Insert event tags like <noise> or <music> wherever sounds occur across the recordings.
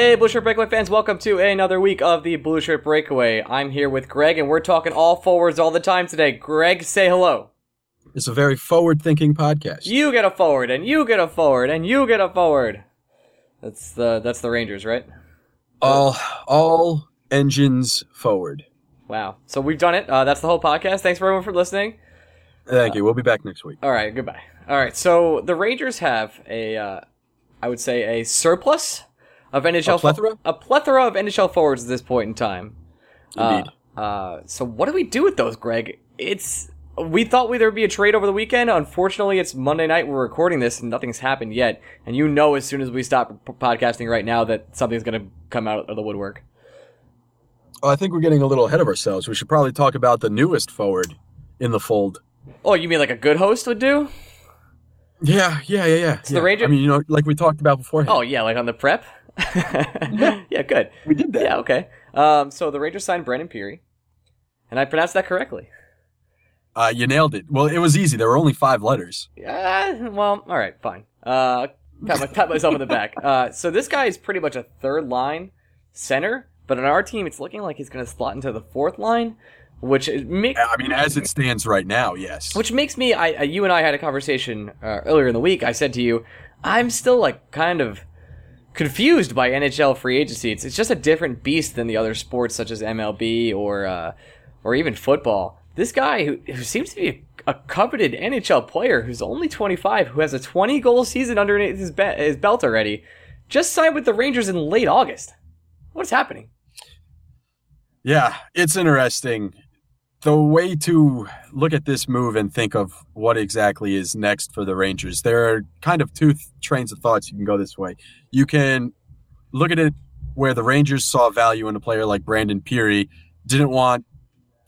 Hey, Blue Shirt Breakaway fans, welcome to another week of the Blue Shirt Breakaway. I'm here with Greg, and we're talking all forwards all the time today. Greg, say hello. It's a very forward thinking podcast. You get a forward, and you get a forward, and you get a forward. That's the that's the Rangers, right? All all engines forward. Wow. So we've done it. Uh, that's the whole podcast. Thanks for everyone for listening. Thank you. We'll be back next week. All right. Goodbye. All right. So the Rangers have a, uh, I would say, a surplus of NHL A plethora? a plethora of NHL forwards at this point in time. Indeed. Uh, uh, so what do we do with those, Greg? It's we thought we there'd be a trade over the weekend. Unfortunately, it's Monday night. We're recording this, and nothing's happened yet. And you know, as soon as we stop podcasting right now, that something's going to come out of the woodwork. Oh, I think we're getting a little ahead of ourselves. We should probably talk about the newest forward in the fold. Oh, you mean like a good host would do? Yeah, yeah, yeah, yeah. So the. Ranger- I mean, you know, like we talked about beforehand. Oh yeah, like on the prep. <laughs> yeah, good. we did that. Yeah, okay. Um, so the Rangers signed Brandon Pirri, and I pronounced that correctly. Uh, you nailed it. Well, it was easy. There were only five letters. Yeah, well, all right, fine. Uh, pat, my, pat myself on the back. <laughs> Uh, so this guy is pretty much a third line center, but on our team, it's looking like he's going to slot into the fourth line, which makes. make, I mean, as it stands right now, yes. which makes me. I, I you and I had a conversation uh, earlier in the week. I said to you, I'm still like kind of confused by NHL free agency. It's, it's just a different beast than the other sports such as MLB or uh, or even football. This guy who, who seems to be a, coveted NHL player who's only 25, who has a 20 goal season underneath his, be- his belt already, just signed with the Rangers in late August. What's happening? Yeah, it's interesting. The way to look at this move and think of what exactly is next for the Rangers, there are kind of two th- trains of thoughts you can go this way. You can look at it where the Rangers saw value in a player like Brandon Pirri, didn't want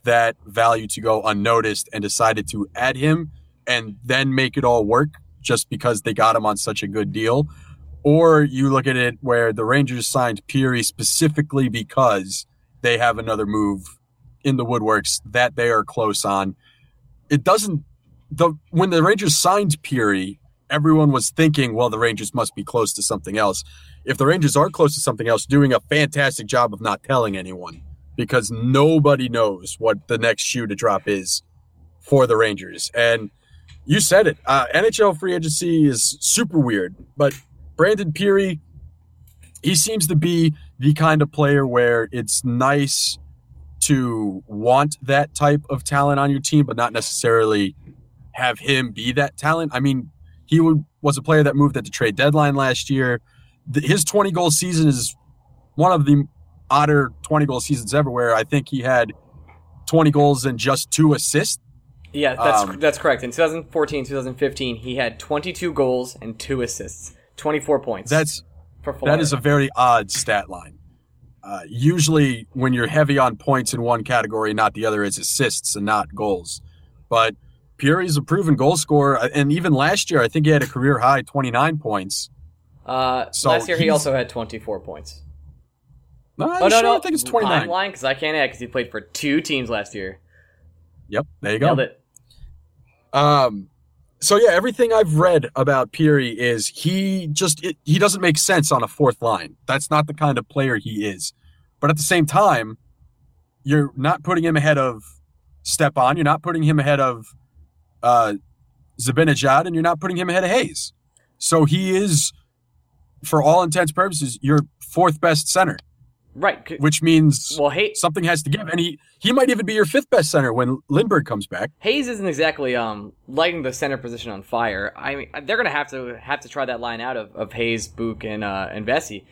that value to go unnoticed, and decided to add him and then make it all work just because they got him on such a good deal. Or you look at it where the Rangers signed Pirri specifically because they have another move in the woodworks that they are close on. It doesn't the when the Rangers signed Pirri, everyone was thinking, well, the Rangers must be close to something else. If the Rangers are close to something else, doing a fantastic job of not telling anyone because nobody knows what the next shoe to drop is for the Rangers. And you said it. Uh, NHL free agency is super weird, but Brandon Pirri, he seems to be the kind of player where it's nice to want that type of talent on your team, but not necessarily have him be that talent. I mean, he would, was a player that moved at the trade deadline last year. The, his 20 goal season is one of the odder 20 goal seasons ever, where I think he had 20 goals and just two assists. Yeah, that's Um, that's correct. In 2014, 2015, he had 22 goals and two assists, 24 points. That's That is a very odd stat line. Uh, usually, when you're heavy on points in one category, not the other, is assists and not goals. But Pirri's a proven goal scorer, uh, and even last year, I think he had a career high 29 points. Uh, So last year he also had 24 points. No, Oh no, sure, no, I think it's 29. I'm 29. lying because I can't add because he played for two teams last year. Yep, there you go. Nailed it. Um, so yeah, everything I've read about Pirri is he just it, he doesn't make sense on a fourth line. That's not the kind of player he is. But at the same time, you're not putting him ahead of Stepan. You're not putting him ahead of uh, Zibanejad, and you're not putting him ahead of Hayes. So he is, for all intents and purposes, your fourth best center, Right. which means Well, Hay- something has to give. And he he might even be your fifth best center when Lindberg comes back. Hayes isn't exactly um lighting the center position on fire. I mean, they're gonna have to have to try that line out of, of Hayes, Book, and uh, and Vesey.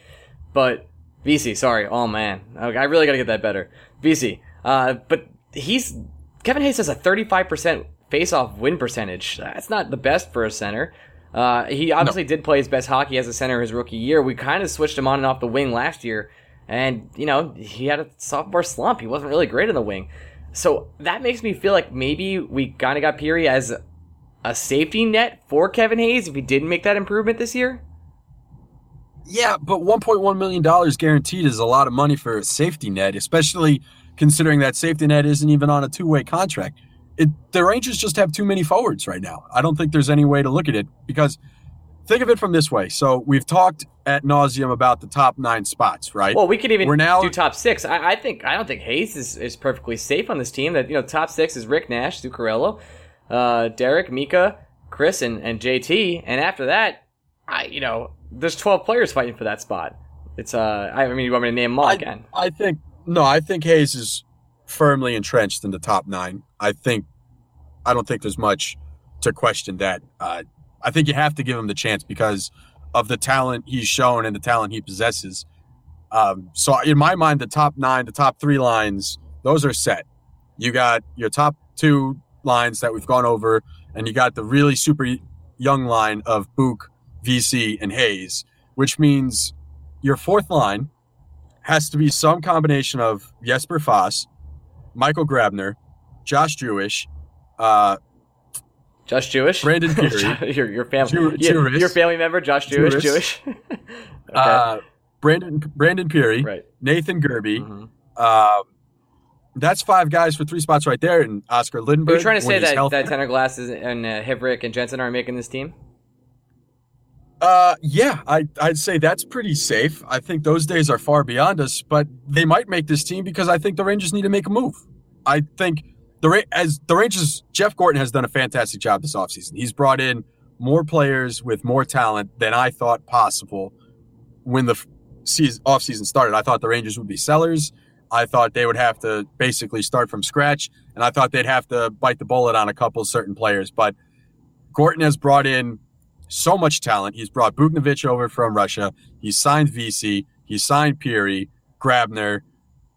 But VC, sorry, oh man, Okay, I really gotta get that better. VC, uh, but he's Kevin Hayes has a thirty five percent face off win percentage. That's not the best for a center. Uh, he obviously did play his best hockey as a center his rookie year. We kind of switched him on and off the wing last year, and you know he had a sophomore slump. He wasn't really great in the wing. So that makes me feel like maybe we kind of got Pirri as a safety net for Kevin Hayes if he didn't make that improvement this year. Yeah, but $1.1 million guaranteed is a lot of money for a safety net, especially considering that safety net isn't even on a two way contract. It, the Rangers just have too many forwards right now. I don't think there's any way to look at it because think of it from this way. So we've talked at nauseum about the top nine spots, right? Well, we could even We're now- do top six. I, I think I don't think Hayes is, is perfectly safe on this team. That you know, top six is Rick Nash, Zuccarello, uh, Derek, Mika, Chris, and, and JT. And after that, I you know, there's 12 players fighting for that spot. It's uh, I mean, you want me to name them all I, again? I think no, I think Hayes is firmly entrenched in the top nine. I think I don't think there's much to question that. Uh, I think you have to give him the chance because of the talent he's shown and the talent he possesses. Um, so in my mind, the top nine, the top three lines, those are set. You got your top two lines that we've gone over, and you got the really super young line of Book, VC, and Hayes, which means your fourth line has to be some combination of Jesper Fast, Michael Grabner, Josh Jewish, uh, Josh Jewish, Brandon <laughs> Pirri, your your family, Jew- your, your family member, Josh Jewish, Jewish. Jewish. <laughs> okay, uh, Brandon Brandon Pirri, right. Nathan Gerbe. Mhm. Um, that's five guys for three spots right there, and Oscar Lindberg. Are you trying to say that, that Tanner Glass is, and uh, Hrivik and Jensen aren't making this team? Uh, yeah, I I'd say that's pretty safe. I think those days are far beyond us, but they might make this team because I think the Rangers need to make a move. I think the as the Rangers, Jeff Gorton has done a fantastic job this offseason. He's brought in more players with more talent than I thought possible when the season, offseason started. I thought the Rangers would be sellers. I thought they would have to basically start from scratch, and I thought they'd have to bite the bullet on a couple certain players. But Gorton has brought in so much talent. He's brought Buchnevich over from Russia. He's signed VC. He's signed Pirri, Grabner.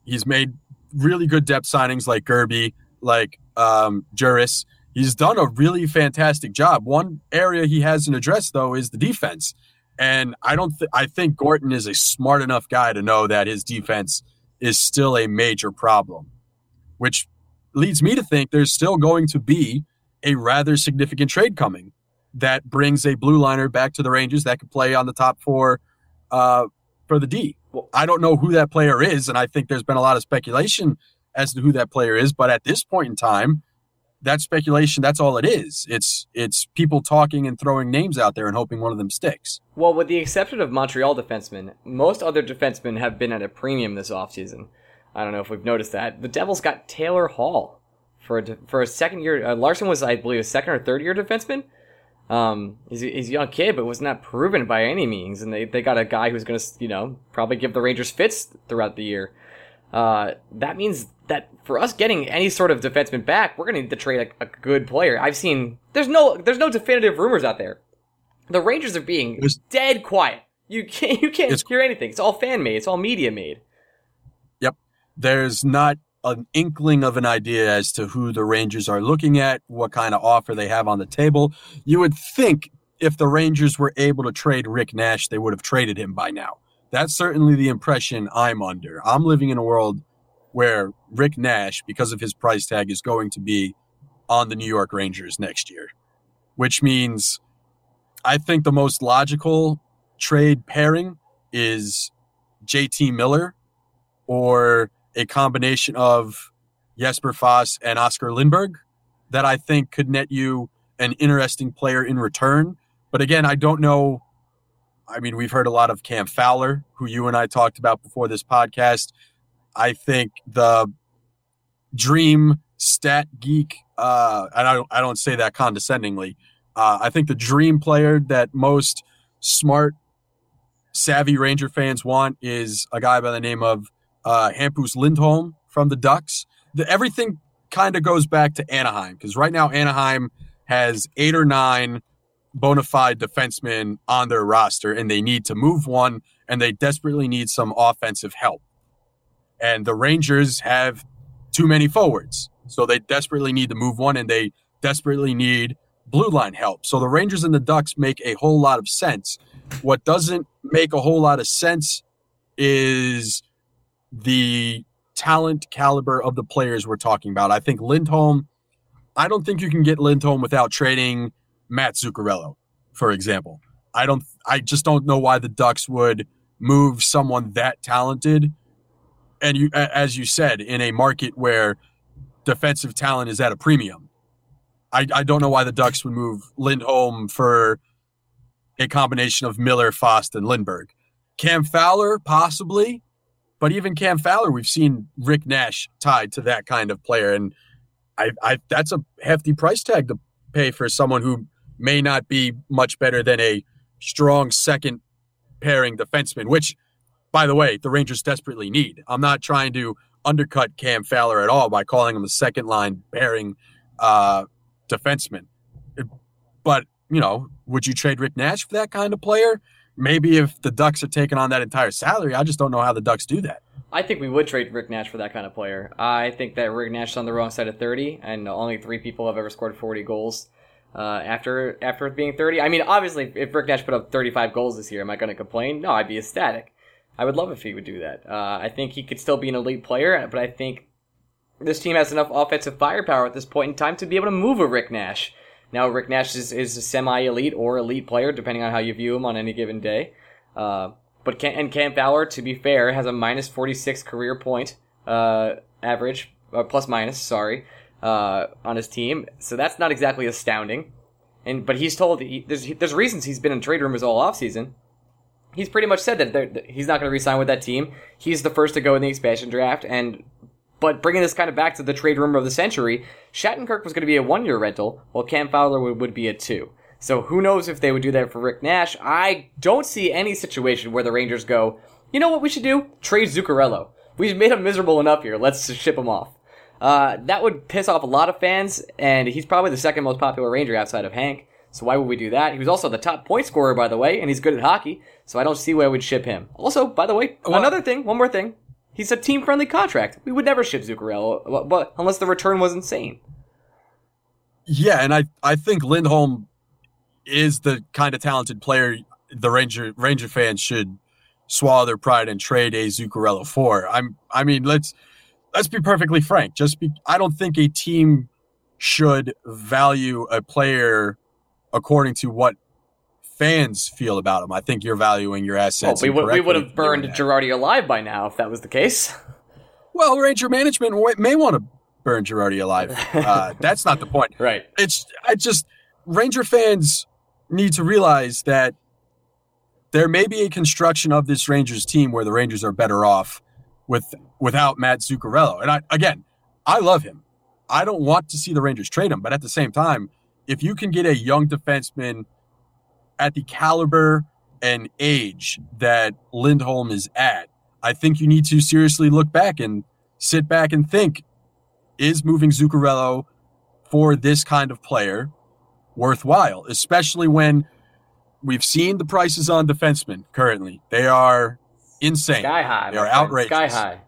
He's made really good depth signings like Gerbe, like um, Jooris. He's done a really fantastic job. One area he hasn't addressed though is the defense, and I don't. Th- I think Gorton is a smart enough guy to know that his defense is still a major problem, which leads me to think there's still going to be a rather significant trade coming that brings a blue liner back to the Rangers that could play on the top four uh, for the D. Well- I don't know who that player is, and I think there's been a lot of speculation as to who that player is. But at this point in time, that speculation, that's all it is. It's it's people talking and throwing names out there and hoping one of them sticks. Well, with the exception of Montreal defensemen, most other defensemen have been at a premium this offseason. I don't know if we've noticed that. The Devils got Taylor Hall for a, for a second year. Uh, Larsson was, I believe, a second or third year defenseman. Um, he's, he's a young kid, but was not proven by any means. And they, they got a guy who's going to, you know, probably give the Rangers fits throughout the year. Uh, that means that for us getting any sort of defenseman back, we're going to need to trade a, a good player. I've seen there's no there's no definitive rumors out there. The Rangers are being There's- dead quiet. You <laughs> can't you can't hear anything. It's all fan made. It's all media made. Yep. There's not an inkling of an idea as to who the Rangers are looking at, what kind of offer they have on the table. You would think if the Rangers were able to trade Rick Nash, they would have traded him by now. That's certainly the impression I'm under. I'm living in a world where Rick Nash, because of his price tag, is going to be on the New York Rangers next year, which means I think the most logical trade pairing is JT Miller or a combination of Jesper Fast and Oscar Lindberg that I think could net you an interesting player in return. But again, I don't know. I mean, we've heard a lot of Cam Fowler, who you and I talked about before this podcast. I think the dream stat geek, uh, and I don't, I don't say that condescendingly. Uh, I think the dream player that most smart, savvy Ranger fans want is a guy by the name of uh, Hampus Lindholm from the Ducks. The, everything kind of goes back to Anaheim because right now Anaheim has eight or nine bona fide defensemen on their roster, and they need to move one, and they desperately need some offensive help. And the Rangers have too many forwards, so they desperately need to move one, and they desperately need blue line help. So the Rangers and the Ducks make a whole lot of sense. What doesn't make a whole lot of sense is the talent caliber of the players we're talking about. I think Lindholm, I don't think you can get Lindholm without trading Matt Zuccarello, for example. I don't I just don't know why the Ducks would move someone that talented and you as you said in a market where defensive talent is at a premium. I, I don't know why the Ducks would move Lindholm for a combination of Miller, Fast, and Lindberg. Cam Fowler, possibly, but even Cam Fowler, we've seen Rick Nash tied to that kind of player, and I, I that's a hefty price tag to pay for someone who may not be much better than a strong second pairing defenseman, which, by the way, the Rangers desperately need. I'm not trying to undercut Cam Fowler at all by calling him a second line pairing uh, defenseman. But, you know, would you trade Rick Nash for that kind of player? Maybe if the Ducks are taking on that entire salary, I just don't know how the Ducks do that. I think we would trade Rick Nash for that kind of player. I think that Rick Nash is on the wrong side of 30, and only three people have ever scored 40 goals uh, after after being 30. I mean, obviously, if Rick Nash put up 35 goals this year, am I going to complain? No, I'd be ecstatic. I would love if he would do that. Uh, I think he could still be an elite player, but I think this team has enough offensive firepower at this point in time to be able to move a Rick Nash. Now, Rick Nash is, is a semi-elite or elite player, depending on how you view him on any given day. Uh, but and Cam Fowler, to be fair, has a minus 46 career point uh, average, uh, plus minus, sorry, uh, on his team. So that's not exactly astounding. And but he's told he, there's there's reasons he's been in trade rumors all offseason. He's pretty much said that, he's not going to resign with that team. He's the first to go in the expansion draft, and but bringing this kind of back to the trade rumor of the century, Shattenkirk was going to be a one year rental, while Cam Fowler would, would be a two. So who knows if they would do that for Rick Nash? I don't see any situation where the Rangers go, you know what we should do? Trade Zuccarello. We've made him miserable enough here. Let's ship him off. Uh, that would piss off a lot of fans, and he's probably the second most popular Ranger outside of Hank. So why would we do that? He was also the top point scorer, by the way, and he's good at hockey. So I don't see why we'd ship him. Also, by the way, well, another thing, one more thing. He's a team friendly contract. We would never ship Zuccarello, uh, but unless the return was insane. Yeah, and I I think Lindholm is the kind of talented player the Ranger Ranger fans should swallow their pride and trade a Zuccarello for. I'm I mean let's let's be perfectly frank. Just be I don't think a team should value a player according to what fans feel about him. I think you're valuing your assets. Well, we, would, we would have burned Girardi alive by now if that was the case. <laughs> Well, Ranger management may want to burn Girardi alive. Uh, <laughs> that's not the point. Right. It's I just Ranger fans need to realize that there may be a construction of this Rangers team where the Rangers are better off with without Matt Zuccarello. And I again, I love him. I don't want to see the Rangers trade him, but at the same time, if you can get a young defenseman at the caliber and age that Lindholm is at, I think you need to seriously look back and sit back and think is moving Zuccarello for this kind of player worthwhile, especially when we've seen the prices on defensemen currently. They are insane. Sky high. They are outrageous. Sky high.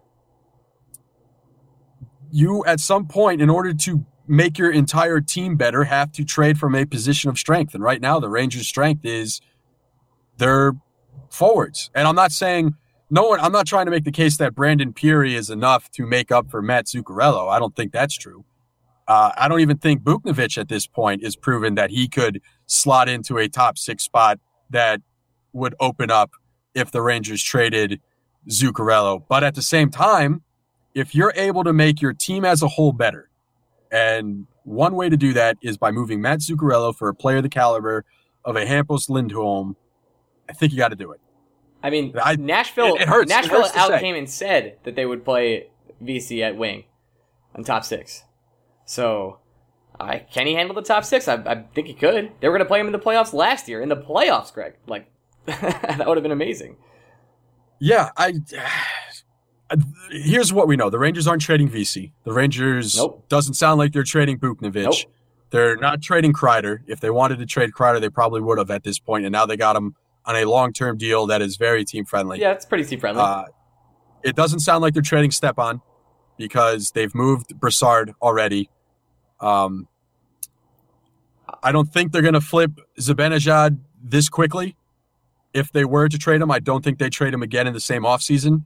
You, at some point, in order to make your entire team better, have to trade from a position of strength. And right now, the Rangers' strength is their forwards. And I'm not saying no one, I'm not trying to make the case that Brandon Pirri is enough to make up for Matt Zuccarello. I don't think that's true. Uh, I don't even think Buchnevich at this point is proven that he could slot into a top six spot that would open up if the Rangers traded Zuccarello. But at the same time, if you're able to make your team as a whole better, and one way to do that is by moving Matt Zuccarello for a player the caliber of a Hampus Lindholm. I think you got to do it. I mean, I, Nashville. It, it hurts. Nashville it hurts out came and said that they would play VC at wing on top six. So, I can he handle the top six? I, I think he could. They were going to play him in the playoffs last year. In the playoffs, Greg. Like <laughs> that would have been amazing. Yeah, I here's what we know: the Rangers aren't trading VC. The Rangers nope. doesn't sound like they're trading Buchnevich. Nope. They're not trading Kreider. If they wanted to trade Kreider, they probably would have at this point. And now they got him on a long-term deal that is very team friendly. Yeah, it's pretty team friendly. Uh, it doesn't sound like they're trading Stepan because they've moved Brassard already. Um, I don't think they're going to flip Zibanejad this quickly. If they were to trade him, I don't think they trade him again in the same offseason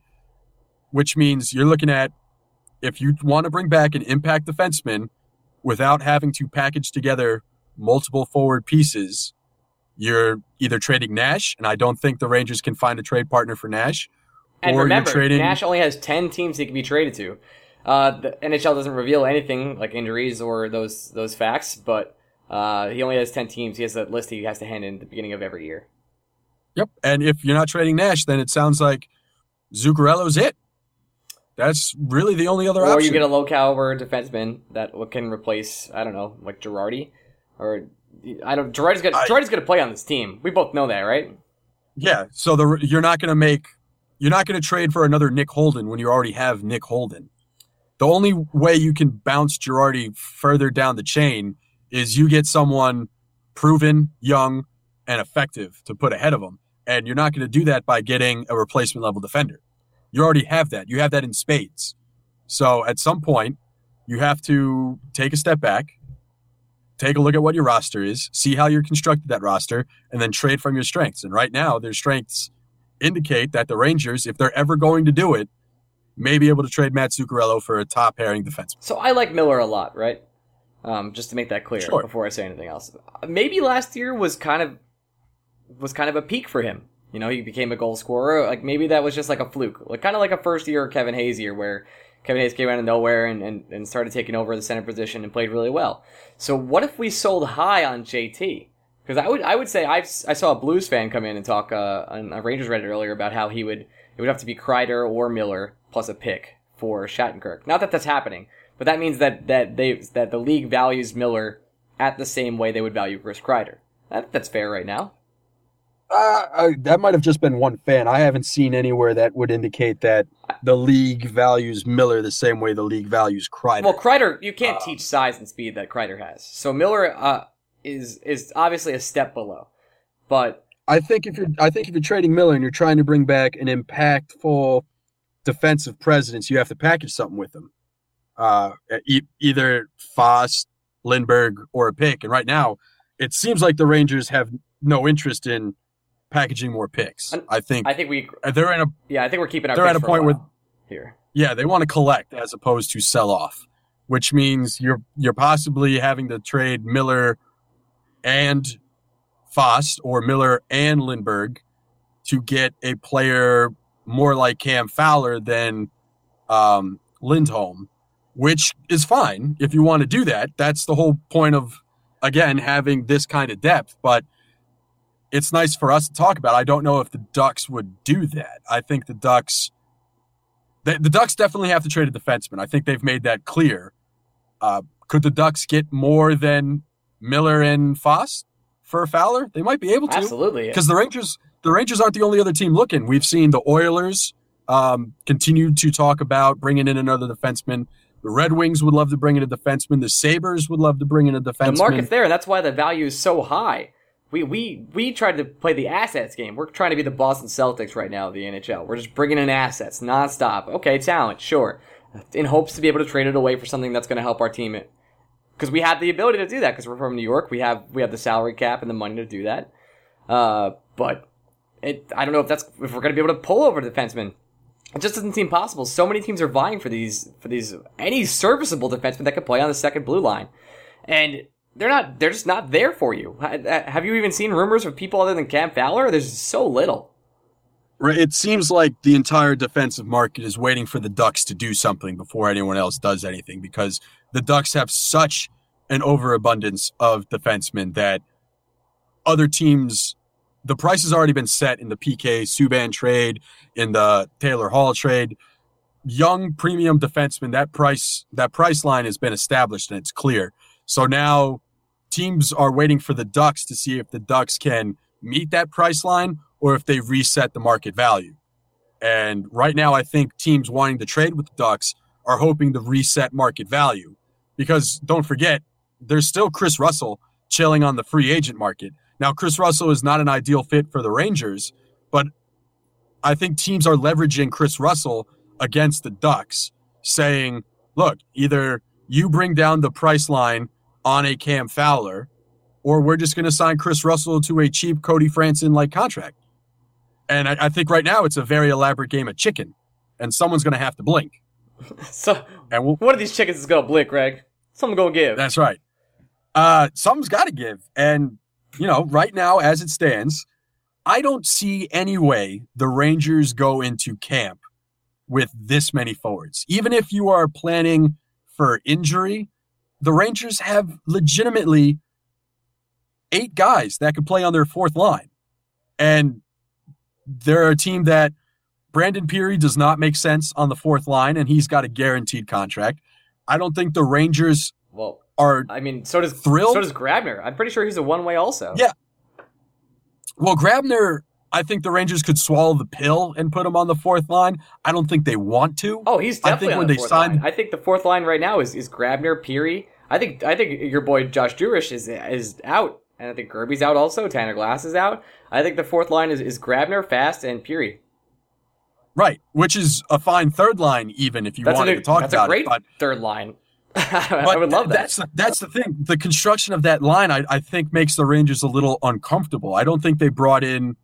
which means you're looking at if you want to bring back an impact defenseman without having to package together multiple forward pieces, you're either trading Nash, and I don't think the Rangers can find a trade partner for Nash. And remember, trading... Nash only has 10 teams he can be traded to. Uh, the NHL doesn't reveal anything like injuries or those those facts, but Uh, he only has ten teams. He has a list he has to hand in at the beginning of every year. Yep. And if you're not trading Nash, then it sounds like Zuccarello's it. That's really the only other or option. Or you get a low caliber defenseman that can replace I don't know like Girardi or I don't Girardi's Girardi's gonna play on this team. We both know that, right? Yeah. So the you're not going to make you're not going to trade for another Nick Holden when you already have Nick Holden. The only way you can bounce Girardi further down the chain is you get someone proven, young, and effective to put ahead of him, and you're not going to do that by getting a replacement level defender. You already have that. You have that in spades. So at some point, you have to take a step back, take a look at what your roster is, see how you're constructed that roster, and then trade from your strengths. And right now, their strengths indicate that the Rangers, if they're ever going to do it, may be able to trade Matt Zuccarello for a top pairing defenseman. So I like Miller a lot, right? Um, just to make that clear Sure. before I say anything else. Maybe last year was kind of was kind of a peak for him. You know, he became a goal scorer. Like maybe that was just like a fluke, like kind of like a first year Kevin Hayes year where Kevin Hayes came out of nowhere and, and, and started taking over the center position and played really well. So what if we sold high on JT? Because I would I would say I've, I saw a Blues fan come in and talk uh, on a Rangers Reddit earlier about how he would it would have to be Kreider or Miller plus a pick for Shattenkirk. Not that that's happening, but that means that that they that the league values Miller at the same way they would value Chris Kreider. That, that's fair right now. Uh, I, that might have just been one fan. I haven't seen anywhere that would indicate that the league values Miller the same way the league values Kreider. Well, Kreider, you can't Uh, teach size and speed that Kreider has. So Miller uh, is is obviously a step below, but I think if you're I think if you're trading Miller and you're trying to bring back an impactful defensive presence, you have to package something with him. Uh, e- either Fast, Lindberg, or a pick. And right now, it seems like the Rangers have no interest in packaging more picks. I think I think we they're in a yeah I think we're keeping our They're at a point where- here. yeah they want to collect as opposed to sell off, which means you're you're possibly having to trade Miller and Fast or Miller and Lindberg to get a player more like Cam Fowler than um, Lindholm, which is fine if you want to do that. That's the whole point of again having this kind of depth, but it's nice for us to talk about. I don't know if the Ducks would do that. I think the Ducks the, the Ducks definitely have to trade a defenseman. I think they've made that clear. Uh, could the Ducks get more than Miller and Fast for Fowler? They might be able to Absolutely. because the Rangers the Rangers aren't the only other team looking. We've seen the Oilers um, continue to talk about bringing in another defenseman. The Red Wings would love to bring in a defenseman. The Sabres would love to bring in a defenseman. The market's there. That's why the value is so high. We we we tried to play the assets game. We're trying to be the Boston Celtics right now, the NHL. We're just bringing in assets nonstop. Okay, talent, sure, in hopes to be able to trade it away for something that's going to help our team. Because we have the ability to do that. Because we're from New York, we have we have the salary cap and the money to do that. Uh, but it, I don't know if that's if we're going to be able to pull over defensemen. It just doesn't seem possible. So many teams are vying for these for these any serviceable defenseman that could play on the second blue line, and they're not. They're just not there for you. Have you even seen rumors of people other than Cam Fowler? There's so little. It seems like the entire defensive market is waiting for the Ducks to do something before anyone else does anything because the Ducks have such an overabundance of defensemen that other teams, the price has already been set in the PK Subban trade, in the Taylor Hall trade. Young premium defensemen, that price, that price line has been established and it's clear. So now teams are waiting for the Ducks to see if the Ducks can meet that price line or if they reset the market value. And right now, I think teams wanting to trade with the Ducks are hoping to reset market value because don't forget, there's still Kris Russell chilling on the free agent market. Now, Kris Russell is not an ideal fit for the Rangers, but I think teams are leveraging Kris Russell against the Ducks, saying, look, either you bring down the price line on a Cam Fowler, or we're just going to sign Kris Russell to a cheap Cody Franson like contract. And I, I think right now it's a very elaborate game of chicken, and someone's going to have to blink. <laughs> So And we'll, one of these chickens is gonna blink, Greg. Someone gonna give. that's right. Uh, something's got to give. And, you know, right now, as it stands, I don't see any way the Rangers go into camp with this many forwards. Even if you are planning for injury, the Rangers have legitimately eight guys that could play on their fourth line. And they're a team that Brandon Pirri does not make sense on the fourth line, and he's got a guaranteed contract. I don't think the Rangers Well, are I mean, so does Thrilled? so does Grabner. I'm pretty sure he's a one way also. Yeah. well, Grabner. I think the Rangers could swallow the pill and put him on the fourth line. I don't think they want to. Oh, he's I definitely think on when the they fourth signed- line. I think the fourth line right now is, is Grabner, Pirri. I think I think your boy Josh Jurish is is out, and I think Kirby's out also. Tanner Glass is out. I think the fourth line is, is Grabner, Fast, and Pirri. Right, which is a fine third line, even if you That's wanted a, to talk that's about a great it. But third line. <laughs> I would love that. That's the, that's the thing. The construction of that line, I, I think, makes the Rangers a little uncomfortable. I don't think they brought in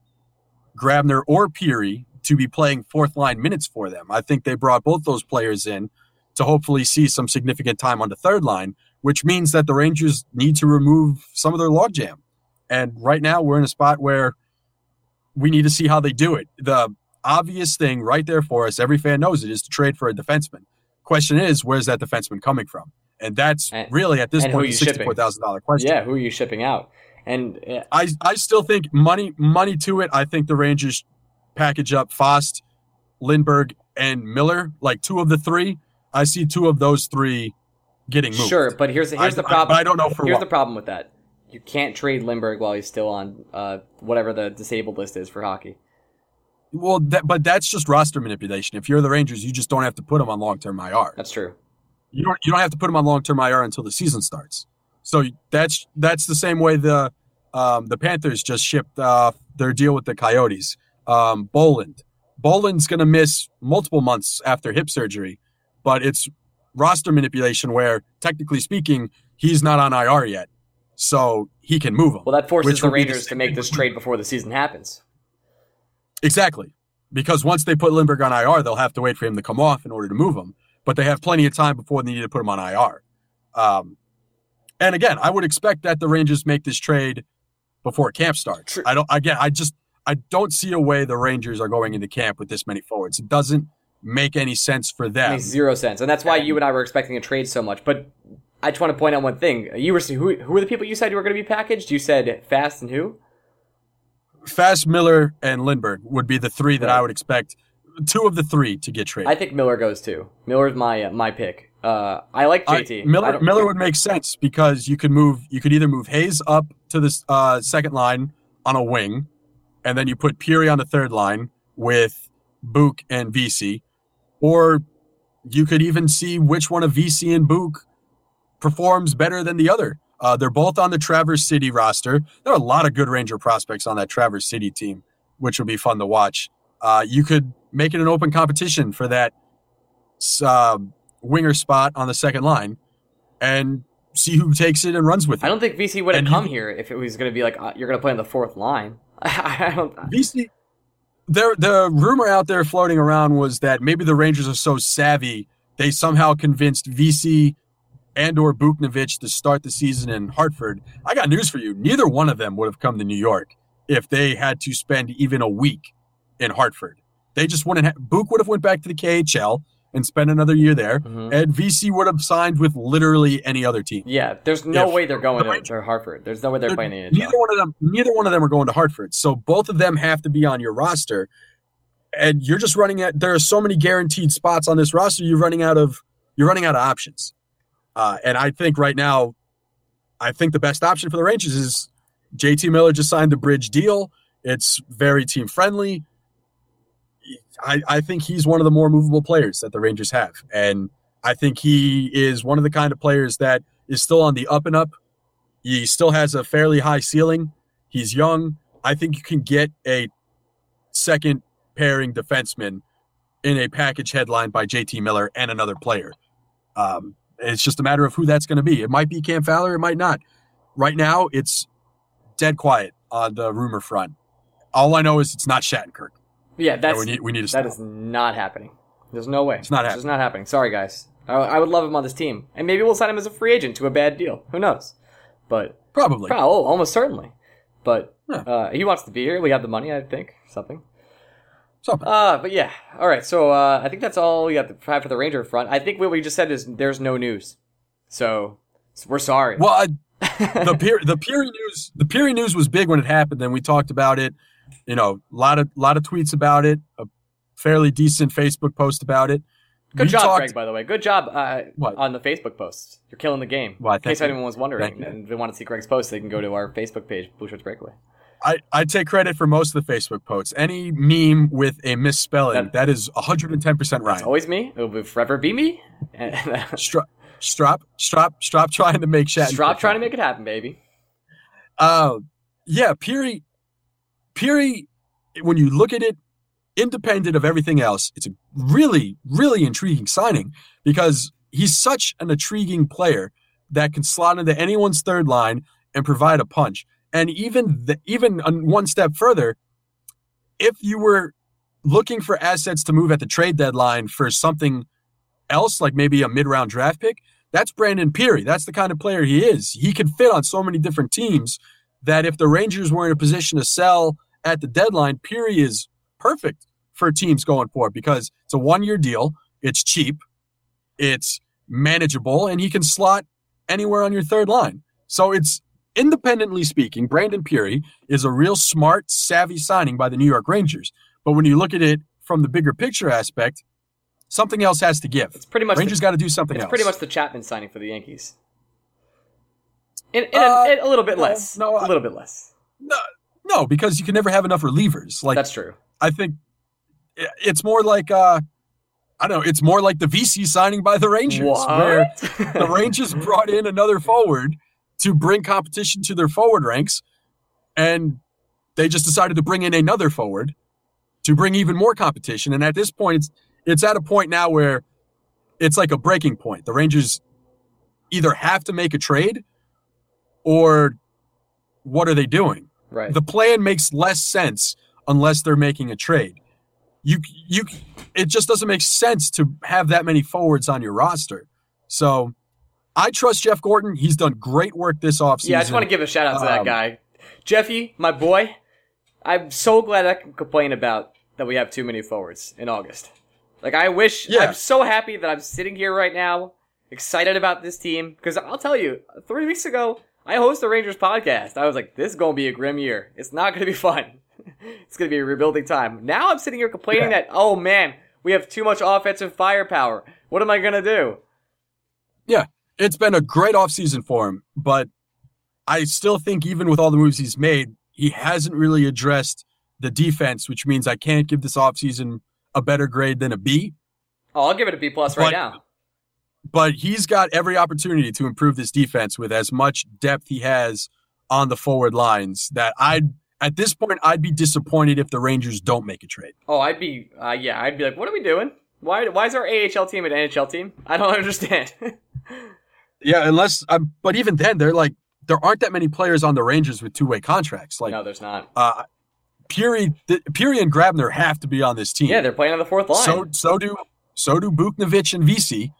Grabner or Pirri to be playing fourth line minutes for them. I think they brought both those players in to hopefully see some significant time on the third line, which means that the Rangers need to remove some of their logjam. And right now, we're in a spot where we need to see how they do it. The obvious thing right there for us, every fan knows it, is to trade for a defenseman. Question is, where's that defenseman coming from? And that's And- really at this point you the shipping? sixty-four thousand dollar question. yeah, who are you shipping out? And uh, I I still think money money to it. I think the Rangers package up Fast, Lindberg, and Miller, like two of the three. I see two of those three getting moved. sure, but here's here's I- the problem. but I don't know for here's what. the problem with that. You can't trade Lindberg while he's still on uh, whatever the disabled list is for hockey. well, that, but that's just roster manipulation. If you're the Rangers, you just don't have to put them on long term IR. That's true. You don't you don't have to put them on long term IR until the season starts. So that's that's the same way the um, the Panthers just shipped uh, their deal with the Coyotes. Um, Bolland, Bolland's going to miss multiple months after hip surgery, but it's roster manipulation where, technically speaking, he's not on IR yet, so he can move him. Well, that forces the be the Rangers to make this trade before the season happens. Exactly. Because once they put Lindberg on IR, they'll have to wait for him to come off in order to move him. But they have plenty of time before they need to put him on IR. Um, and again, I would expect that the Rangers make this trade before camp starts. True. I don't. Again, I just I don't see a way the Rangers are going into camp with this many forwards. It doesn't make any sense for them. makes zero sense, and that's why you and I were expecting a trade so much. But I just want to point out one thing: you were who? Who were the people you said you were going to be packaged? You said Fast and who? Fast Miller and Lindberg would be the three that Right. I would expect. Two of the three to get traded. I think Miller goes too. Miller's my uh, my pick. Uh, I like JT. I Miller don't- Miller would make sense because you could move you could either move Hayes up to the uh, second line on a wing, and then you put Pirri on the third line with Book and VC, or you could even see which one of VC and Book performs better than the other. Uh, they're both on the Traverse City roster. There are a lot of good Ranger prospects on that Traverse City team, which will be fun to watch. Uh, you could make it an open competition for that uh, winger spot on the second line and see who takes it and runs with it. I don't think VC would have come here if it was going to be like uh, you're going to play on the fourth line. <laughs> I don't. VC, there, the rumor out there floating around was that maybe the Rangers are so savvy they somehow convinced VC and or Buchnevich to start the season in Hartford. I got news for you. Neither one of them would have come to New York if they had to spend even a week in Hartford. They just wouldn't. Ha- Book would have went back to the KHL and spend another year there, Mhm. and VC would have signed with literally any other team. Yeah, there's no If- way they're going the to, to Hartford. There's no way they're playing in the neither one of them neither one of them are going to Hartford. So both of them have to be on your roster. And you're just running at there are so many guaranteed spots on this roster, you're running out of you're running out of options. Uh, and I think right now, I think the best option for the Rangers is JT Miller just signed the bridge deal. It's very team friendly. I, I think he's one of the more movable players that the Rangers have. And I think he is one of the kind of players that is still on the up and up. He still has a fairly high ceiling. He's young. I think you can get a second pairing defenseman in a package headline by JT Miller and another player. Um, it's just a matter of who that's going to be. It might be Cam Fowler, it might not. Right now, it's dead quiet on the rumor front. All I know is it's not Shattenkirk. Yeah, that's we need we need to that stop. is not happening. There's no way. It's not happening. It's not happening. Sorry, guys. I, I would love him on this team, and maybe we'll sign him as a free agent to a bad deal. Who knows? But Probably. Pro- oh, almost certainly. But Yeah. uh, he wants to be here. We have the money, I think. Something. Something. Uh, but yeah. All right. So uh, I think that's all we got to have for the Ranger front. I think what we just said is there's no news. So, so we're sorry. Well, I, <laughs> the Pirri, the Pirri news, the Pirri news was big when it happened. Then we talked about it. You know, a lot of lot of tweets about it. A fairly decent Facebook post about it. Good We job, talked- Greg. By the way, good job uh, on the Facebook post. You're killing the game. Why, In case you. anyone was wondering and they want to see Greg's post, they can go to our Facebook page, Blue Shirts Breakaway. I, I take credit for most of the Facebook posts. Any meme with a misspelling, That- that is 110% It's right. always me. It will forever be me. <laughs> Stop, stop, stop, stop trying to make Shattenkirk. Stop trying to make it happen, baby. Uh, yeah, Pirri, Pirri, when you look at it, independent of everything else, it's a really, really intriguing signing because he's such an intriguing player that can slot into anyone's third line and provide a punch. And even the, even one step further, if you were looking for assets to move at the trade deadline for something else, like maybe a mid-round draft pick, that's Brandon Pirri. That's the kind of player he is. He can fit on so many different teams that if the Rangers were in a position to sell at the deadline, Pirri is perfect for teams going forward because it's a one-year deal. It's cheap, it's manageable, and he can slot anywhere on your third line. So it's independently speaking, Brandon Pirri is a real smart, savvy signing by the New York Rangers. But when you look at it from the bigger picture aspect, something else has to give. It's pretty much Rangers the, got to do something it's else. pretty much the Chapman signing for the Yankees. In, in, Uh, a, in a little bit no, less. no, a little bit less. no, no, because you can never have enough relievers. Like That's true. I think it's more like uh I don't know, it's more like the VC signing by the Rangers where <laughs> the Rangers brought in another forward to bring competition to their forward ranks and they just decided to bring in another forward to bring even more competition and at this point it's it's at a point now where it's like a breaking point. The Rangers either have to make a trade or what are they doing? Right. the plan makes less sense unless they're making a trade. You you it just doesn't make sense to have that many forwards on your roster. So I trust Jeff Gorton. He's done great work this offseason. Yeah, I just want to give a shout out to that Um, guy. Jeffy, my boy. I'm so glad I can complain about that we have too many forwards in August. Like, I wish, Yeah. I'm so happy that I'm sitting here right now, excited about this team. Because I'll tell you, three weeks ago, I host the Rangers podcast. I was like, this is going to be a grim year. It's not going to be fun. <laughs> it's going to be a rebuilding time. Now I'm sitting here complaining Yeah. that, oh man, we have too much offensive firepower. What am I going to do? Yeah, it's been a great offseason for him, but I still think even with all the moves he's made, he hasn't really addressed the defense, which means I can't give this offseason a better grade than a B. Oh, I'll give it a B plus right But- now. But he's got every opportunity to improve this defense with as much depth he has on the forward lines that I'd at this point I'd be disappointed if the Rangers don't make a trade. Oh, I'd be, uh, yeah, I'd be like, what are we doing? Why, why is our AHL team an NHL team? I don't <laughs> understand. <laughs> Yeah, unless um, but even then they're like there aren't that many players on the Rangers with two-way contracts. Like no, there's not. uh Pirri, th- Pirri and Grabner have to be on this team. Yeah, they're playing on the fourth line. So so do so do Buchnevich and VC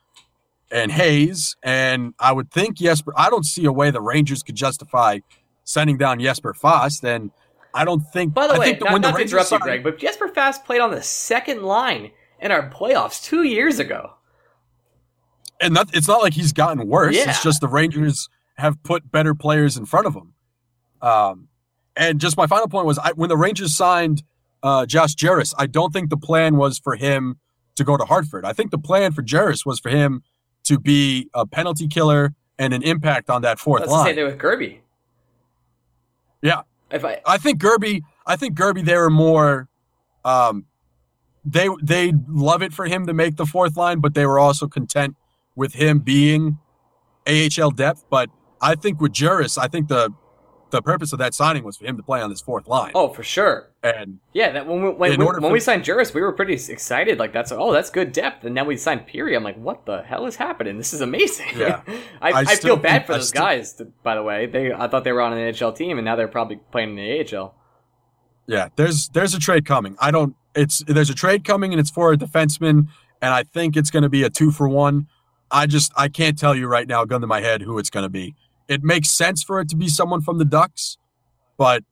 and Hayes and I would think Jesper. I don't see a way the Rangers could justify sending down Jesper Fast. And I don't think. By the I way, think not, when the to interrupt you, Greg, but Jesper Fast played on the second line in our playoffs two years ago. and that, it's not like he's gotten worse. Yeah. It's just the Rangers have put better players in front of him. Um, and just my final point was I, when the Rangers signed uh, Josh Jarris, I don't think the plan was for him to go to Hartford. I think the plan for Jarris was for him to be a penalty killer and an impact on that fourth same line. thing with Kirby. Yeah. If I, I think Gerbe. I think Gerbe. They were more. Um, they they love it for him to make the fourth line, but they were also content with him being AHL depth. But I think with Jooris, I think the the purpose of that signing was for him to play on this fourth line. oh, for sure. And Yeah, that when we, when, In when, for- we signed Jooris, we were pretty excited. Like that's oh, that's good depth. And then we signed Pirri. I'm like, what the hell is happening? This is amazing. Yeah. <laughs> I, I I, feel bad for I those still- guys. to- by the way, they I thought they were on an NHL team, and now they're probably playing in the AHL. yeah, there's there's a trade coming. I don't. It's there's a trade coming, and it's for a defenseman, and I think it's going to be a two for one. I just I can't tell you right now, gun to my head, who it's going to be. It makes sense for it to be someone from the Ducks, but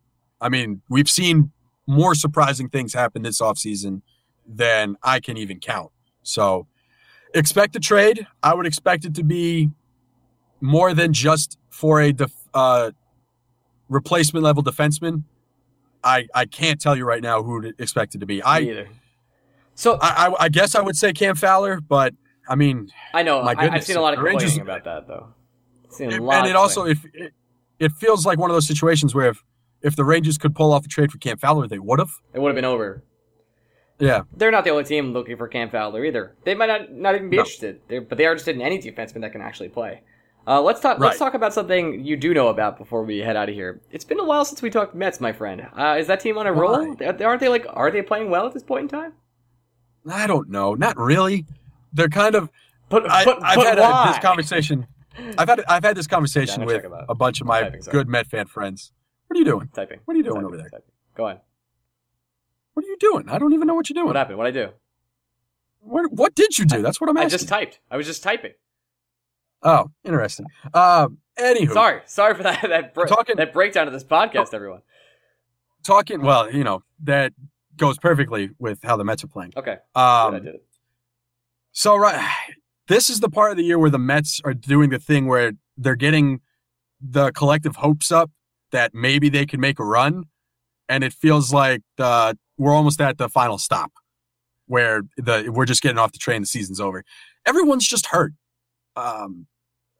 I mean, we've seen more surprising things happen this offseason than I can even count. So expect a trade. I would expect it to be more than just for a def- uh, replacement level defenseman, I I can't tell you right now who to expect it to be. Me I, either. So I I I guess I would say Cam Fowler, but I mean, I know My I, I've seen a lot of Rangers- complaining about that though. Seen a and it also if it, it feels like one of those situations where if if the Rangers could pull off a trade for Cam Fowler, they would have. it would have been over. Yeah, They're not the only team looking for Cam Fowler either. They might not, not even be No. interested, They're, but they are interested in any defenseman that can actually play. Uh, let's talk. Let's talk about something you do know about before we head out of here. It's been a while since we talked Mets, my friend. Uh, is that team on a roll? Aren't they like? Are they playing well at this point in time? I don't know, not really. They're kind of. But I, but, I've but had a, this conversation. I've had I've had this conversation Yeah, with check 'em out. a bunch of my good Met fan friends. What are you doing? Typing. What are you doing Typing, over there? typing. Go on. What are you doing? I don't even know what you're doing. What happened? What I do? What, what did you do? That's what I'm asking. I just typed. I was just typing. oh, interesting. Um, anywho, Sorry, sorry for that that, bre- Talking- that breakdown of this podcast, everyone. talking. Well, you know that goes perfectly with how the Mets are playing. Okay, good, I Um, did it. so right, this is the part of the year where the Mets are doing the thing where they're getting the collective hopes up that maybe they can make a run, and it feels like the we're almost at the final stop, where the we're just getting off the train. The season's over. Everyone's just hurt. Um,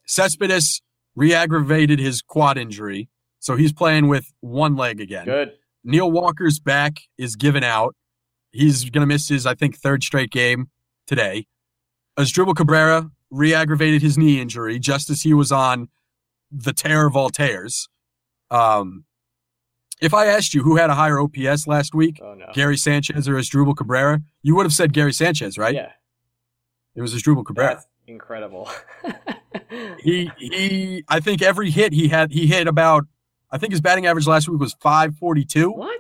Cespedes re-aggravated his quad injury, so he's playing with one leg again. Good. Neil Walker's back is given out. He's going to miss his, I think, third straight game today. Asdrubal Cabrera re-aggravated his knee injury just as he was on the tear of all tears. Um, if I asked you who had a higher OPS last week, Oh no. Gary Sanchez or Asdrubal Cabrera, you would have said Gary Sanchez, right? Yeah, It was Asdrubal Cabrera. that's incredible. <laughs> He he. I think every hit he had, he hit about. I think his batting average last week was 542. what?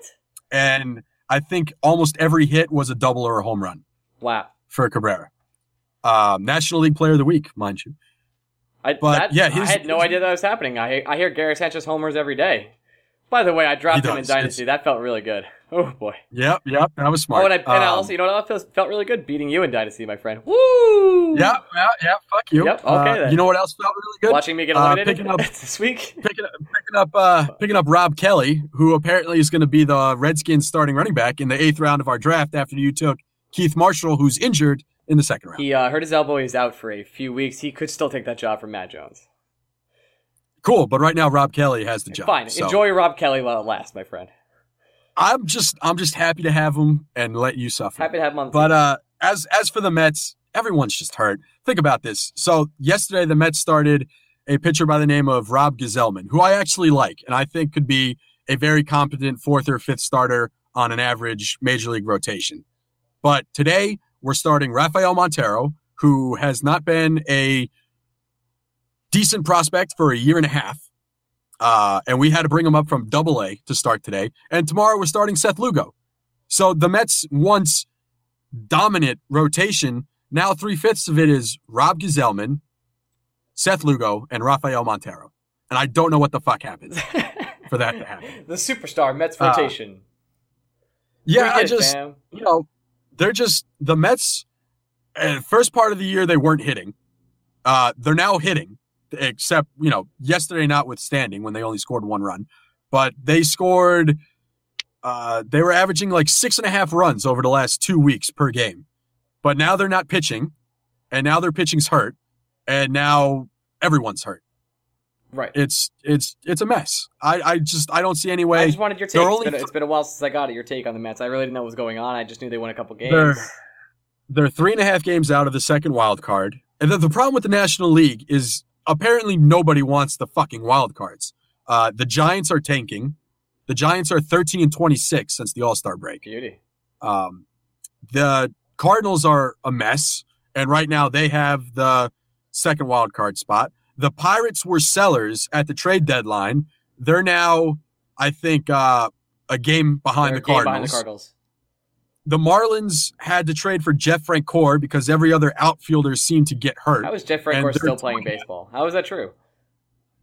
and I think almost every hit was a double or a home run Wow. for Cabrera. Um, National League Player of the Week, mind you. I, But, that, yeah, I had no idea that was happening. I I hear Gary Sanchez homers every day. By the way, I dropped him in. Dynasty. That felt really good. <laughs> Oh boy. Yep, yep, that was smart. Oh, and, I, and I Um, also, you know what else felt really good? Beating you in Dynasty, my friend. Woo! yeah, yeah, yeah. Fuck you. Yep, okay Uh, then. you know what else felt really good? Watching me get Uh, eliminated <laughs> picking up- this week. Picking up, picking up, uh, picking up Rob Kelley, who apparently is going to be the Redskins starting running back in the eighth round of our draft after you took Keith Marshall, who's injured in the second round. He uh, hurt his elbow. He's out for a few weeks. He could still take that job from Matt Jones. Cool, but right now Rob Kelley has the job. Fine. so Enjoy Rob Kelley while it lasts, my friend. I'm just, I'm just happy to have him and let you suffer. Happy to have him on the But uh, as as for the Mets, everyone's just hurt. Think about this. So yesterday, the Mets started a pitcher by the name of Rob Gsellman, who I actually like, and I think could be a very competent fourth or fifth starter on an average major league rotation. But today, we're starting Rafael Montero, who has not been a decent prospect for a year and a half. Uh, and we had to bring him up from double A to start today. And tomorrow we're starting Seth Lugo. So the Mets once dominant rotation. Now three fifths of it is Rob Gsellman, Seth Lugo, and Rafael Montero. And I don't know what the fuck happened <laughs> for that to happen. the superstar Mets Uh, rotation. Yeah, I just fam. you know, they're just the Mets. Uh, first part of the year they weren't hitting. Uh, they're now hitting, except you know yesterday notwithstanding when they only scored one run, but they scored. Uh, they were averaging like six and a half runs over the last two weeks per game, but now they're not pitching, and now their pitching's hurt, and now everyone's hurt. Right. It's it's it's a mess. I I just I don't see any way. I just wanted your take. It's been, it's been a while since I got it. Your take on the Mets. I really didn't know what was going on. I just knew they won a couple games. They're they're three and a half games out of the second wild card. And the, the problem with the National League is apparently nobody wants the fucking wild cards. Uh, the Giants are tanking. The Giants are 13 and 26 since the All Star break. Beauty. Um, the Cardinals are a mess, and right now they have the second wild card spot. The Pirates were sellers at the trade deadline. They're now, I think, uh, a game behind the game Cardinals behind the Cardinals. the Marlins had to trade for Jeff Francoeur because every other outfielder seemed to get hurt. How is Jeff Francoeur still playing baseball? How is that true?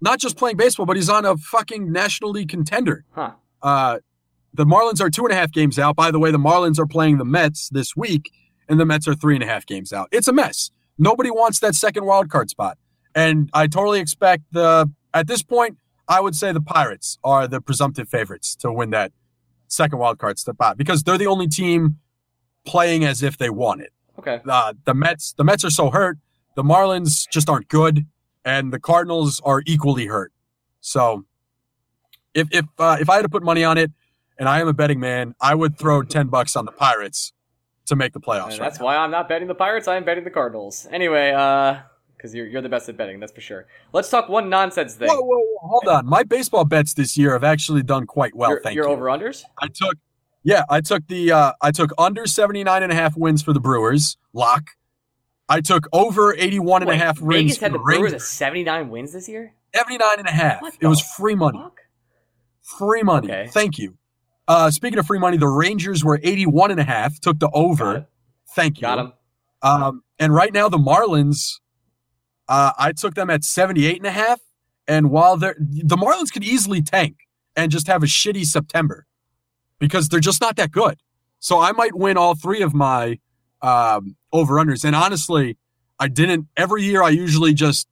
Not just playing baseball, but he's on a fucking National League contender. Huh. Uh, the Marlins are two and a half games out. By the way, the Marlins are playing the Mets this week, and the Mets are three and a half games out. It's a mess. Nobody wants that second wild card spot. And I totally expect the, at this point, I would say the Pirates are the presumptive favorites to win that second wild card spot because they're the only team playing as if they won it. Okay. Uh, the Mets, the Mets are so hurt. The Marlins just aren't good, and the Cardinals are equally hurt. So, if if uh, if I had to put money on it, and I am a betting man, I would throw ten bucks on the Pirates to make the playoffs. Right that's now. why I'm not betting the Pirates. I'm betting the Cardinals. Anyway, uh, because you're you're the best at betting, that's for sure. Let's talk one nonsense thing. Whoa, whoa, whoa, hold on. My baseball bets this year have actually done quite well. your thank your you. over unders. I took, yeah, I took the, uh, I took under 79 and a half wins for the Brewers, lock. I took over 81 and a half wins Vegas for had the the Brewers at Rangers. 79 wins this year. 79 and a half. What It was free money. Fuck. Free money. Okay. Thank you. Uh, speaking of free money, the Rangers were 81 and a half, took the over. Thank you. Got him. Um, and right now the Marlins, uh, I took them at 78 and a half. And while they're, the Marlins could easily tank and just have a shitty September because they're just not that good. So I might win all three of my, um, over unders. And honestly, I didn't every year. I usually just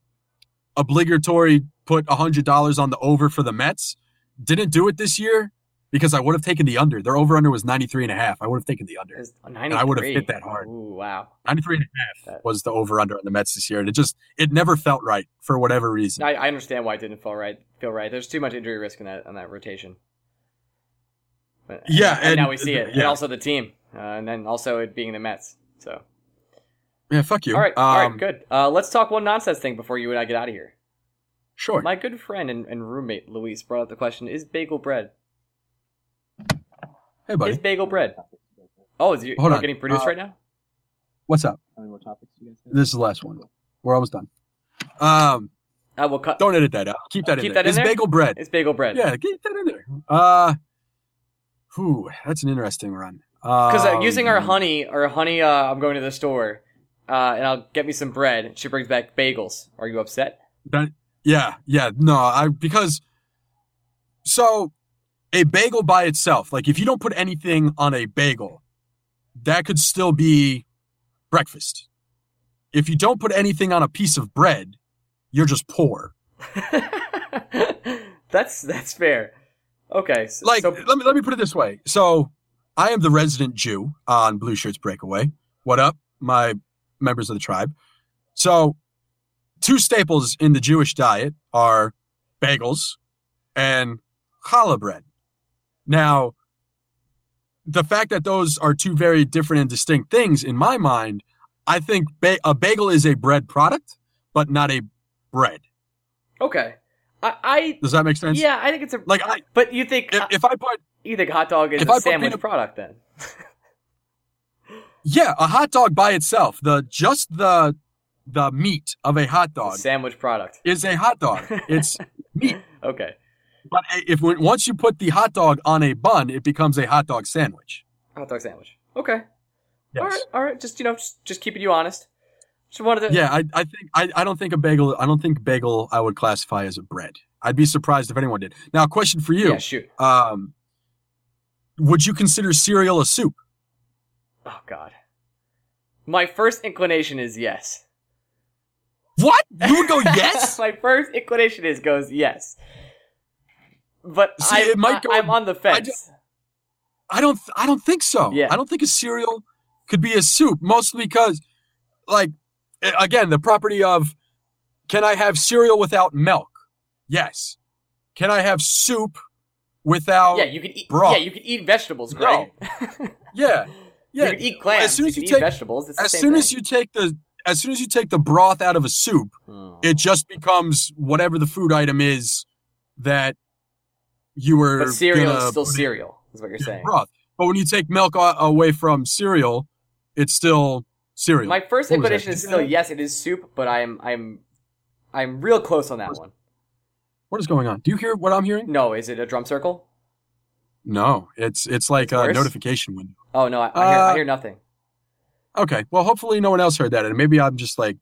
obligatory put a hundred dollars on the over for the Mets. Didn't do it this year because I would have taken the under. Their over under was 93 and a half. I would have taken the under. It's I would have hit that hard. Ooh, wow. 93 and a half was the over under on the Mets this year. And it just, it never felt right for whatever reason. I, I understand why it didn't feel right. Feel right. There's too much injury risk in that on that rotation. But, Yeah, and, and- now we see it, and also the team, uh, and then also it being the Mets. So, Yeah, fuck you. all right, all right, Um, good. Uh, let's talk one nonsense thing before you and I get out of here. Sure. My good friend and, and roommate Luis brought up the question: Is bagel bread? Hey, buddy. Is bagel bread? Oh, is you Hold on. getting produced Uh, right now? What's up? How many more topics do you guys have? This is the last one. We're almost done. Um, I will cut. don't edit that out. Keep that in Keep there. that in Is there? bagel bread. It's bagel bread. Yeah, keep that in there. Uh, whew, that's an interesting run. Because uh, Um, using our honey, or honey, uh, I'm going to the store, uh, and I'll get me some bread. She brings back bagels. Are you upset? That, yeah, yeah, no, I because so a bagel by itself, like if you don't put anything on a bagel, that could still be breakfast. If you don't put anything on a piece of bread, you're just poor. <laughs> that's that's fair. Okay, so, Like so let me let me put it this way. So I am the resident Jew on Blue Shirts Breakaway. What up, my members of the tribe? So two staples in the Jewish diet are bagels and challah bread. Now, the fact that those are two very different and distinct things in my mind, I think ba- a bagel is a bread product, but not a bread. okay, I, I Does that make sense? yeah, I think it's a Like I, But you think if, if I put you think hot dog is a I sandwich peanut- product then? <laughs> Yeah, a hot dog by itself, the just the the meat of a hot dog Sandwich product. is a hot dog. It's <laughs> meat. Okay, But if once you put the hot dog on a bun, it becomes a hot dog sandwich. hot dog sandwich. Okay, Yes. all right, all right. Just you know, just, just keeping you honest. Just wanted to. Yeah, I, I think I, I don't think a bagel I don't think bagel I would classify as a bread. I'd be surprised if anyone did. Now, question for you. Yeah, shoot. Um would you consider cereal a soup? Oh God. My first inclination is yes. What? You would go <laughs> yes? My first inclination is goes yes. But See, I, it might go I, am on the fence. I don't. I don't think so. Yeah. I don't think a cereal could be a soup, mostly because, like, again, the property of, can I have cereal without milk? Yes. Can I have soup without? yeah, you can eat. broth. Yeah, you can eat vegetables, Greg. <laughs> <laughs> Yeah. Yeah. you can eat clams. As soon as you you take- vegetables. As soon as you take the, as soon as you take the broth out of a soup, Hmm. it just becomes whatever the food item is that you were. but cereal is still cereal, is what you're saying. broth. But when you take milk away from cereal, it's still cereal. My first inclination is still yes, it is soup, but I'm I'm I'm real close on that one. What is going on? Do you hear what I'm hearing? No, is it a drum circle? No, it's it's like It's a worse? notification window. Oh no, I, I, hear, I Uh, hear nothing. Okay, well, hopefully no one else heard that, and maybe I'm just like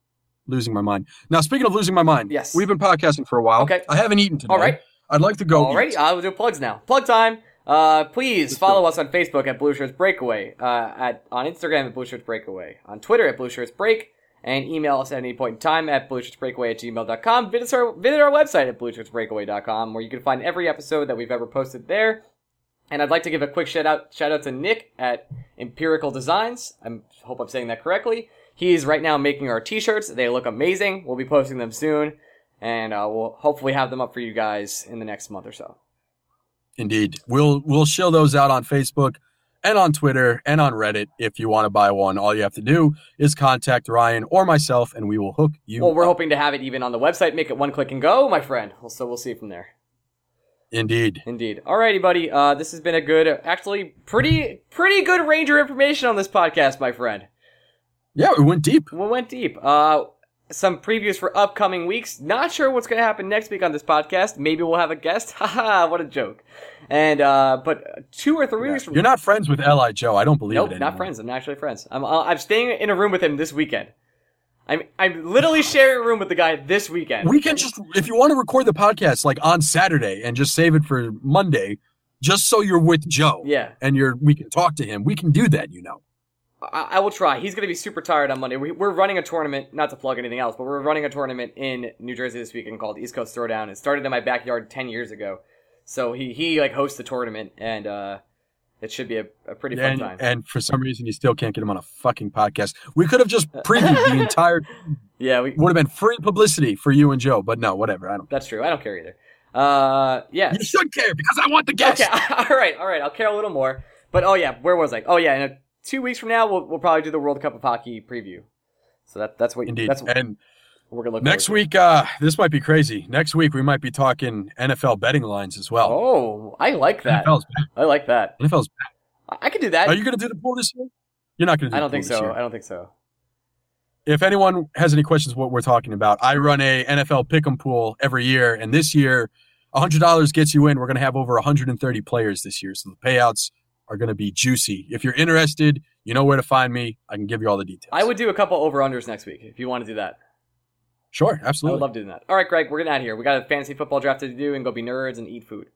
losing my mind. Now, speaking of losing my mind, Yes. we've been podcasting for a while. Okay. I haven't eaten today. All right, I'd like to go. all right. eat. I'll do plugs now. Plug time. Uh, please follow us on Facebook at Blue Shirts Breakaway. Uh, at on Instagram at Blue Shirts Breakaway. On Twitter at Blue Shirts Break. and email us at any point in time at blueshirtsbreakaway at gmail.com. Visit our, visit our website at blueshirtsbreakaway.com where you can find every episode that we've ever posted there. And I'd like to give a quick shout out, shout out to Nick at Empirical Designs. I hope I'm saying that correctly. He's right now making our t-shirts. They look amazing. We'll be posting them soon. And uh, we'll hopefully have them up for you guys in the next month or so. Indeed. We'll we'll show those out on Facebook and on Twitter and on Reddit. If you want to buy one, all you have to do is contact Ryan or myself, and we will hook you. Well, we're up. hoping to have it even on the website. Make it one click and go, my friend. So we'll see from there. Indeed. Indeed. Alrighty, buddy. Uh, this has been a good, actually, pretty, pretty good Ranger information on this podcast, my friend. Yeah, we went deep. We went deep. Uh, some previews for upcoming weeks. Not sure what's going to happen next week on this podcast. Maybe we'll have a guest. <laughs> Haha, what a joke. And uh, but two or three weeks from You're not friends with Li Joe. I don't believe nope, it. not friends. I'm not actually friends. I'm uh, I'm staying in a room with him this weekend. I'm I'm literally sharing a room with the guy this weekend. We can just, if you want to record the podcast like on Saturday and just save it for Monday, just so you're with Joe. yeah, And you're, we can talk to him. We can do that, you know. I, I will try. He's going to be super tired on Monday. We, we're running a tournament, not to plug anything else, but we're running a tournament in New Jersey this weekend called East Coast Throwdown. It started in my backyard ten years ago, so he he like hosts the tournament, and uh, it should be a, a pretty fun And, time. and for some reason, you still can't get him on a fucking podcast. We could have just previewed the <laughs> entire, yeah, we, would have been free publicity for you and Joe, but no, whatever. I don't. that's true. I don't care either. Uh, yeah. You should care because I want the guest. Okay, <laughs> all right, all right. I'll care a little more. But oh yeah, where was I? Oh yeah, in a, two weeks from now, we'll we'll probably do the World Cup of Hockey preview. So that that's what Indeed. that's what and we're gonna look next week, uh, this might be crazy. Next week, we might be talking NFL betting lines as well. Oh, I like that. NFL's back. I like that. NFL's I, I could do that. Are you going to do the pool this year? You're not going to do I don't think so. year. I don't think so. If anyone has any questions what we're talking about, I run a NFL pick'em pool every year, and this year, $100 gets you in. We're going to have over 130 players this year, so the payouts are going to be juicy. If you're interested, you know where to find me. I can give you all the details. I would do a couple over unders next week if you want to do that. Sure, absolutely. I would love doing that. All right, Greg, we're getting out of here. We got a fantasy football draft to do and go be nerds and eat food.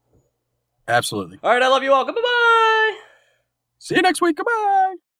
absolutely. All right, I love you all. Goodbye. See you next week. Goodbye.